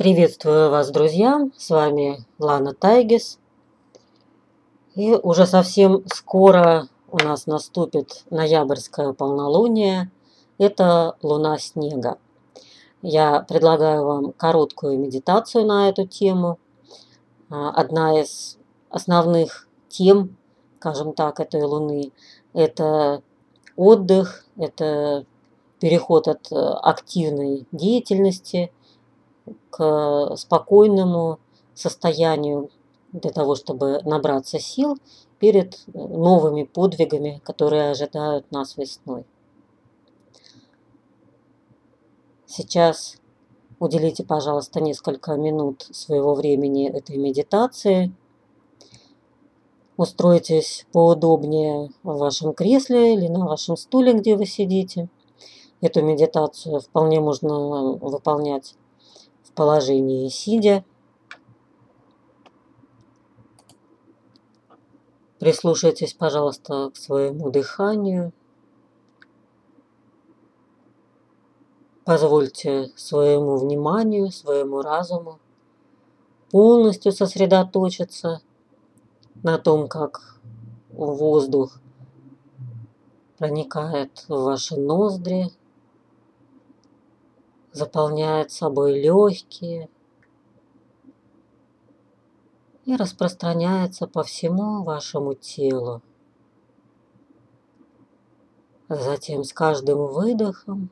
Приветствую вас, друзья! С вами Лана Тайгис. И уже совсем скоро у нас наступит ноябрьское полнолуние. Это луна снега. Я предлагаю вам короткую медитацию на эту тему. А, одна из основных тем, скажем так, этой луны – это отдых, это переход от э, активной деятельности к спокойному состоянию для того, чтобы набраться сил перед э, новыми подвигами, которые ожидают нас весной. Сейчас уделите, пожалуйста, несколько минут своего времени этой медитации. Устройтесь поудобнее в вашем кресле или на вашем стуле, где вы сидите. Эту медитацию вполне можно выполнять в положении сидя. Прислушайтесь, пожалуйста, к своему дыханию. Позвольте своему вниманию, своему разуму полностью сосредоточиться на том, как воздух проникает в ваши ноздри, заполняет собой легкие и распространяется по всему вашему телу. Затем с каждым выдохом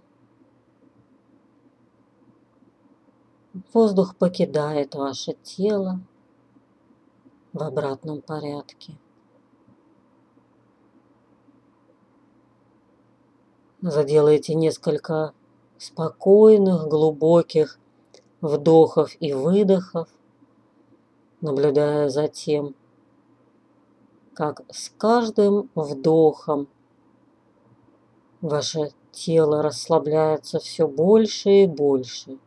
Воздух покидает ваше тело в обратном порядке. Заделайте несколько спокойных, глубоких вдохов и выдохов, наблюдая за тем, как с каждым вдохом ваше тело расслабляется все больше и больше.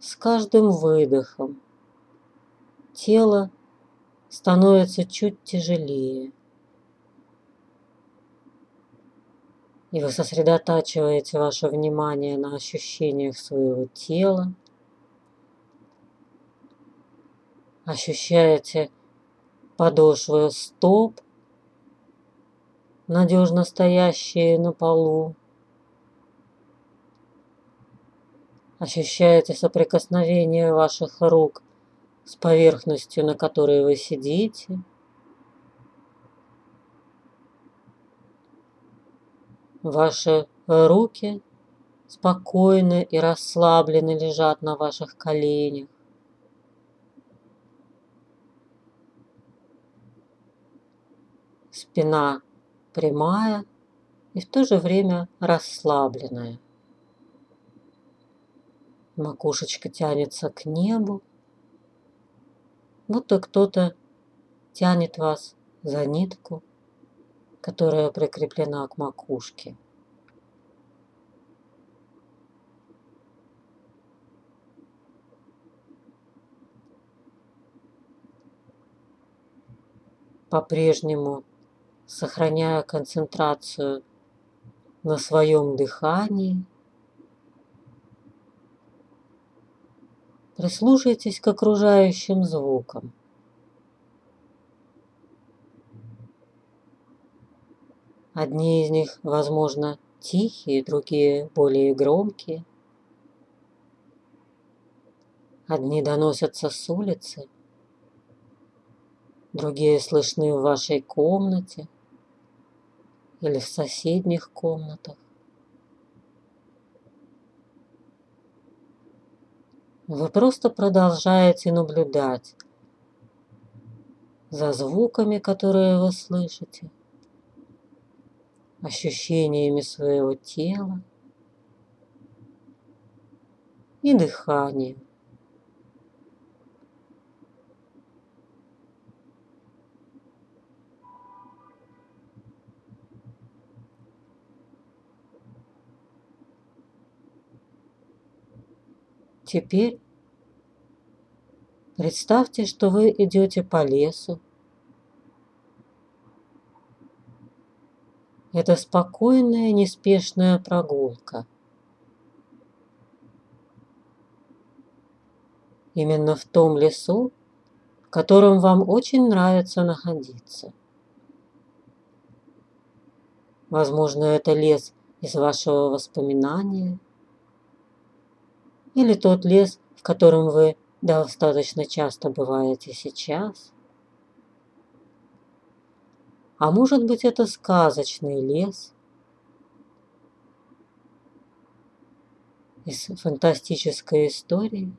С каждым выдохом тело становится чуть тяжелее. И вы сосредотачиваете ваше внимание на ощущениях своего тела. Ощущаете подошвы стоп, надежно стоящие на полу. Ощущаете соприкосновение ваших рук с поверхностью, на которой вы сидите. Ваши руки спокойно и расслабленно лежат на ваших коленях. Спина прямая и в то же время расслабленная. Макушечка тянется к небу, будто кто-то тянет вас за нитку, которая прикреплена к макушке. По-прежнему сохраняя концентрацию на своем дыхании, Прислушайтесь к окружающим звукам. Одни из них, возможно, тихие, другие более громкие. Одни доносятся с улицы, другие слышны в вашей комнате или в соседних комнатах. Вы просто продолжаете наблюдать за звуками, которые вы слышите, ощущениями своего тела и дыханием. Теперь представьте, что вы идете по лесу. Это спокойная, неспешная прогулка. Именно в том лесу, в котором вам очень нравится находиться. Возможно, это лес из вашего воспоминания, или тот лес, в котором вы достаточно часто бываете сейчас. А может быть, это сказочный лес из фантастической истории,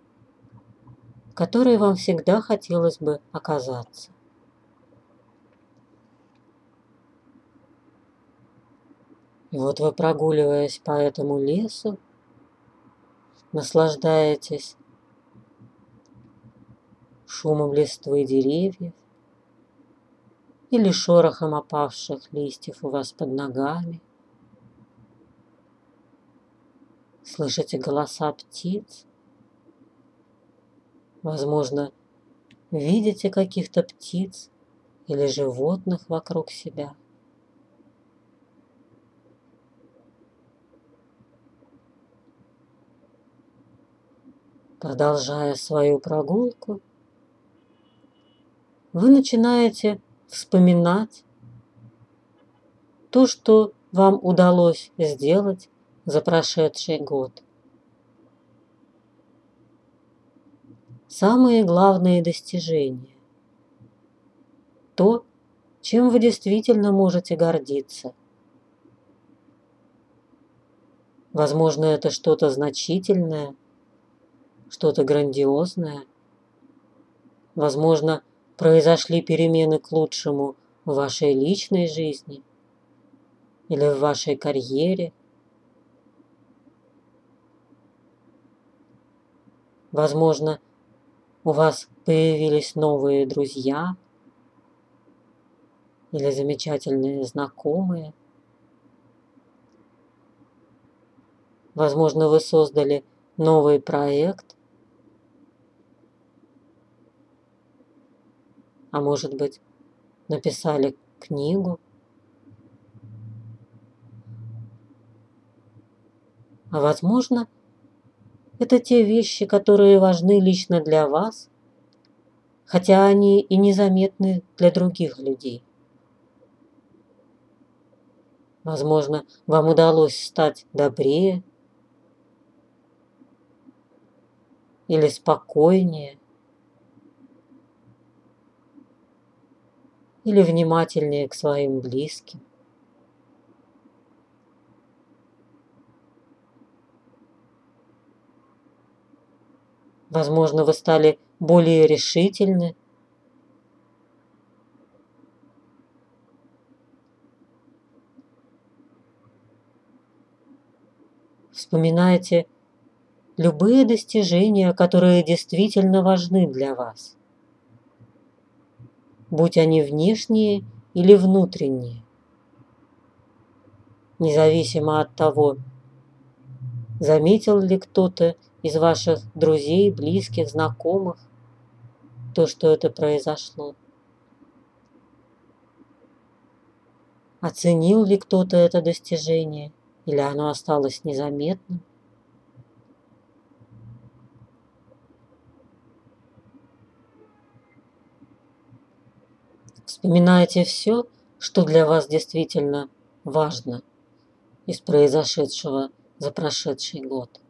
в которой вам всегда хотелось бы оказаться. И вот вы, прогуливаясь по этому лесу, наслаждаетесь шумом листвы деревьев или шорохом опавших листьев у вас под ногами. Слышите голоса птиц? Возможно, видите каких-то птиц или животных вокруг себя. Продолжая свою прогулку, вы начинаете вспоминать то, что вам удалось сделать за прошедший год. Самые главные достижения. То, чем вы действительно можете гордиться. Возможно, это что-то значительное – что-то грандиозное. Возможно, произошли перемены к лучшему в вашей личной жизни или в вашей карьере. Возможно, у вас появились новые друзья или замечательные знакомые. Возможно, вы создали новый проект а может быть, написали книгу. А возможно, это те вещи, которые важны лично для вас, хотя они и незаметны для других людей. Возможно, вам удалось стать добрее или спокойнее – или внимательнее к своим близким. Возможно, вы стали более решительны. Вспоминайте любые достижения, которые действительно важны для вас будь они внешние или внутренние. Независимо от того, заметил ли кто-то из ваших друзей, близких, знакомых то, что это произошло. Оценил ли кто-то это достижение или оно осталось незаметным? Вспоминайте все, что для вас действительно важно из произошедшего за прошедший год.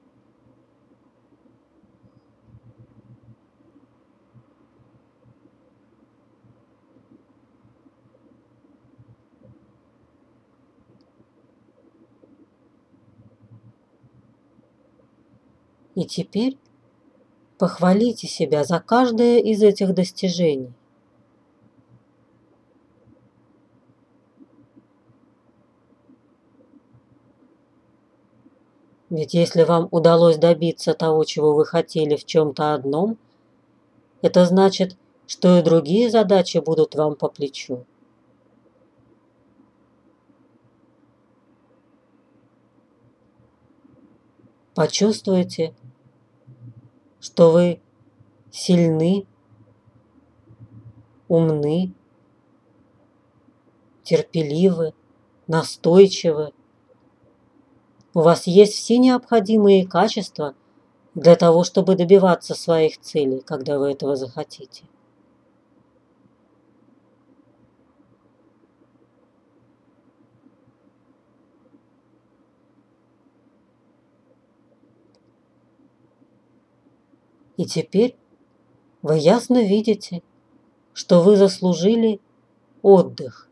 И теперь похвалите себя за каждое из этих достижений. Ведь если вам удалось добиться того, чего вы хотели в чем-то одном, это значит, что и другие задачи будут вам по плечу. Почувствуйте, что вы сильны, умны, терпеливы, настойчивы, у вас есть все необходимые качества для того, чтобы добиваться своих целей, когда вы этого захотите. И теперь вы ясно видите, что вы заслужили отдых,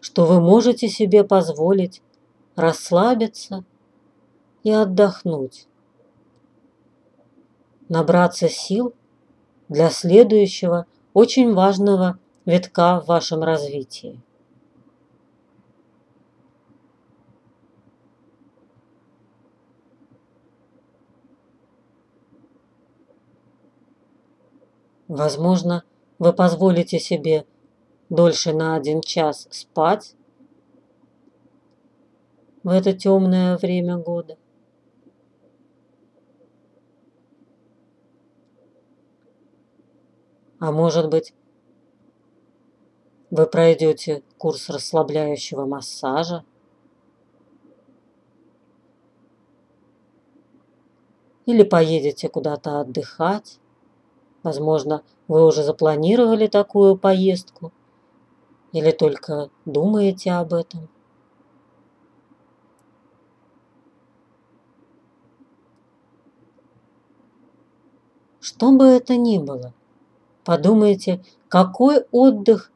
что вы можете себе позволить расслабиться и отдохнуть, набраться сил для следующего очень важного витка в вашем развитии. Возможно, вы позволите себе дольше на один час спать в это темное время года. А может быть, вы пройдете курс расслабляющего массажа, или поедете куда-то отдыхать. Возможно, вы уже запланировали такую поездку или только думаете об этом. Что бы это ни было, подумайте, какой отдых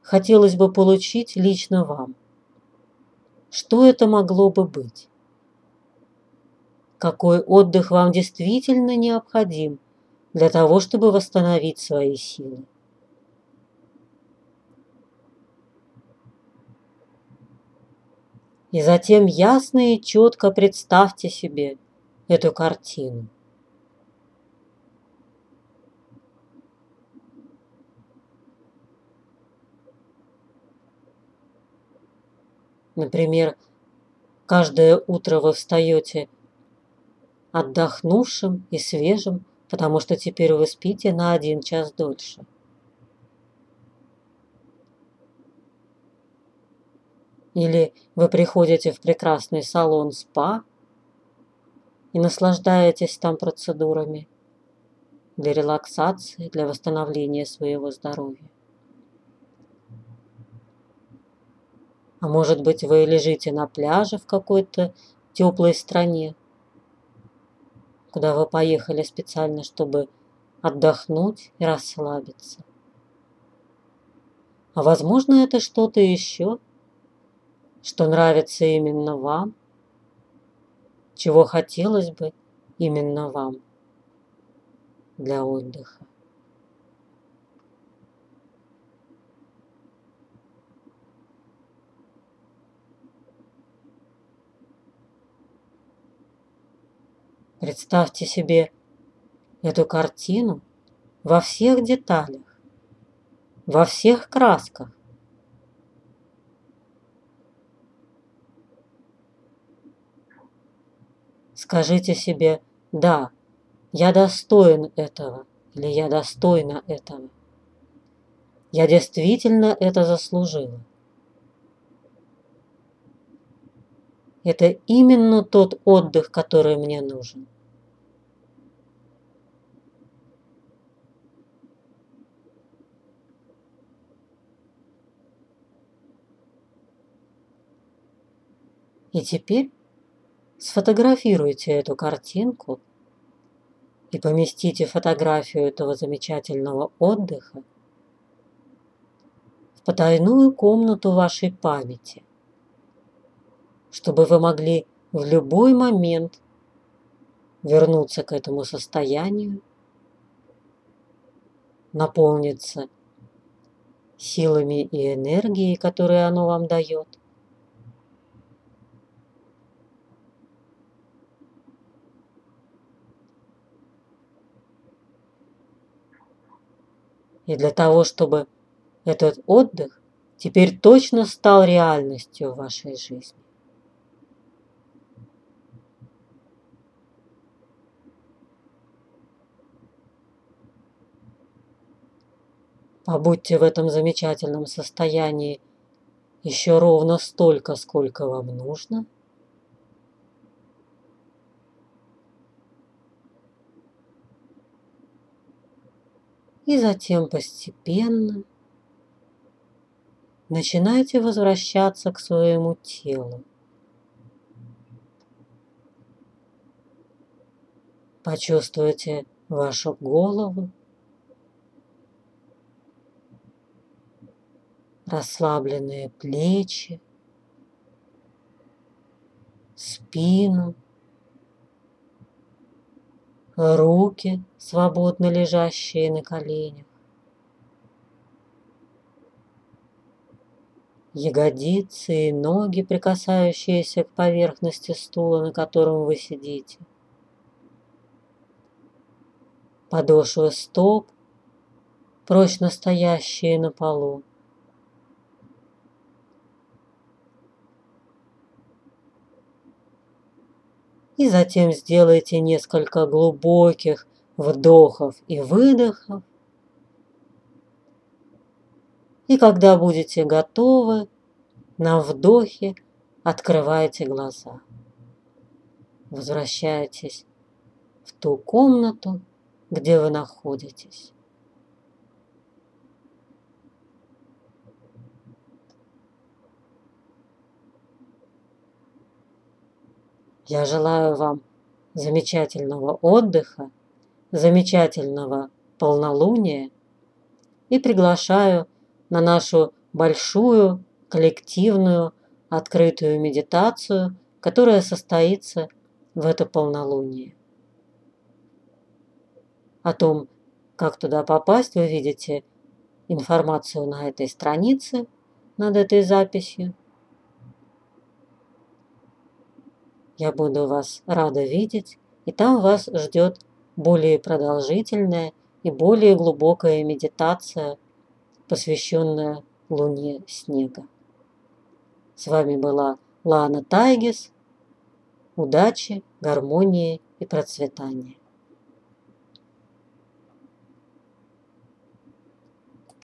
хотелось бы получить лично вам. Что это могло бы быть? Какой отдых вам действительно необходим для того, чтобы восстановить свои силы. И затем ясно и четко представьте себе эту картину. Например, каждое утро вы встаете отдохнувшим и свежим, потому что теперь вы спите на один час дольше. Или вы приходите в прекрасный салон спа и наслаждаетесь там процедурами для релаксации, для восстановления своего здоровья. А может быть, вы лежите на пляже в какой-то теплой стране, куда вы поехали специально, чтобы отдохнуть и расслабиться. А возможно, это что-то еще, что нравится именно вам, чего хотелось бы именно вам для отдыха. Представьте себе эту картину во всех деталях, во всех красках. Скажите себе «да», я достоин этого или я достойна этого. Я действительно это заслужила. Это именно тот отдых, который мне нужен. И теперь сфотографируйте эту картинку и поместите фотографию этого замечательного отдыха в потайную комнату вашей памяти, чтобы вы могли в любой момент вернуться к этому состоянию, наполниться силами и энергией, которые оно вам дает – И для того, чтобы этот отдых теперь точно стал реальностью в вашей жизни. А Побудьте в этом замечательном состоянии еще ровно столько, сколько вам нужно. И затем постепенно начинайте возвращаться к своему телу. Почувствуйте вашу голову, расслабленные плечи, спину, руки, свободно лежащие на коленях, ягодицы и ноги, прикасающиеся к поверхности стула, на котором вы сидите, подошвы стоп, прочно стоящие на полу. И затем сделайте несколько глубоких вдохов и выдохов. И когда будете готовы, на вдохе открывайте глаза. Возвращайтесь в ту комнату, где вы находитесь. Я желаю вам замечательного отдыха, замечательного полнолуния и приглашаю на нашу большую коллективную открытую медитацию, которая состоится в это полнолуние. О том, как туда попасть, вы видите информацию на этой странице над этой записью. Я буду вас рада видеть, и там вас ждет более продолжительная и более глубокая медитация, посвященная Луне Снега. С вами была Лана Тайгис. Удачи, гармонии и процветания.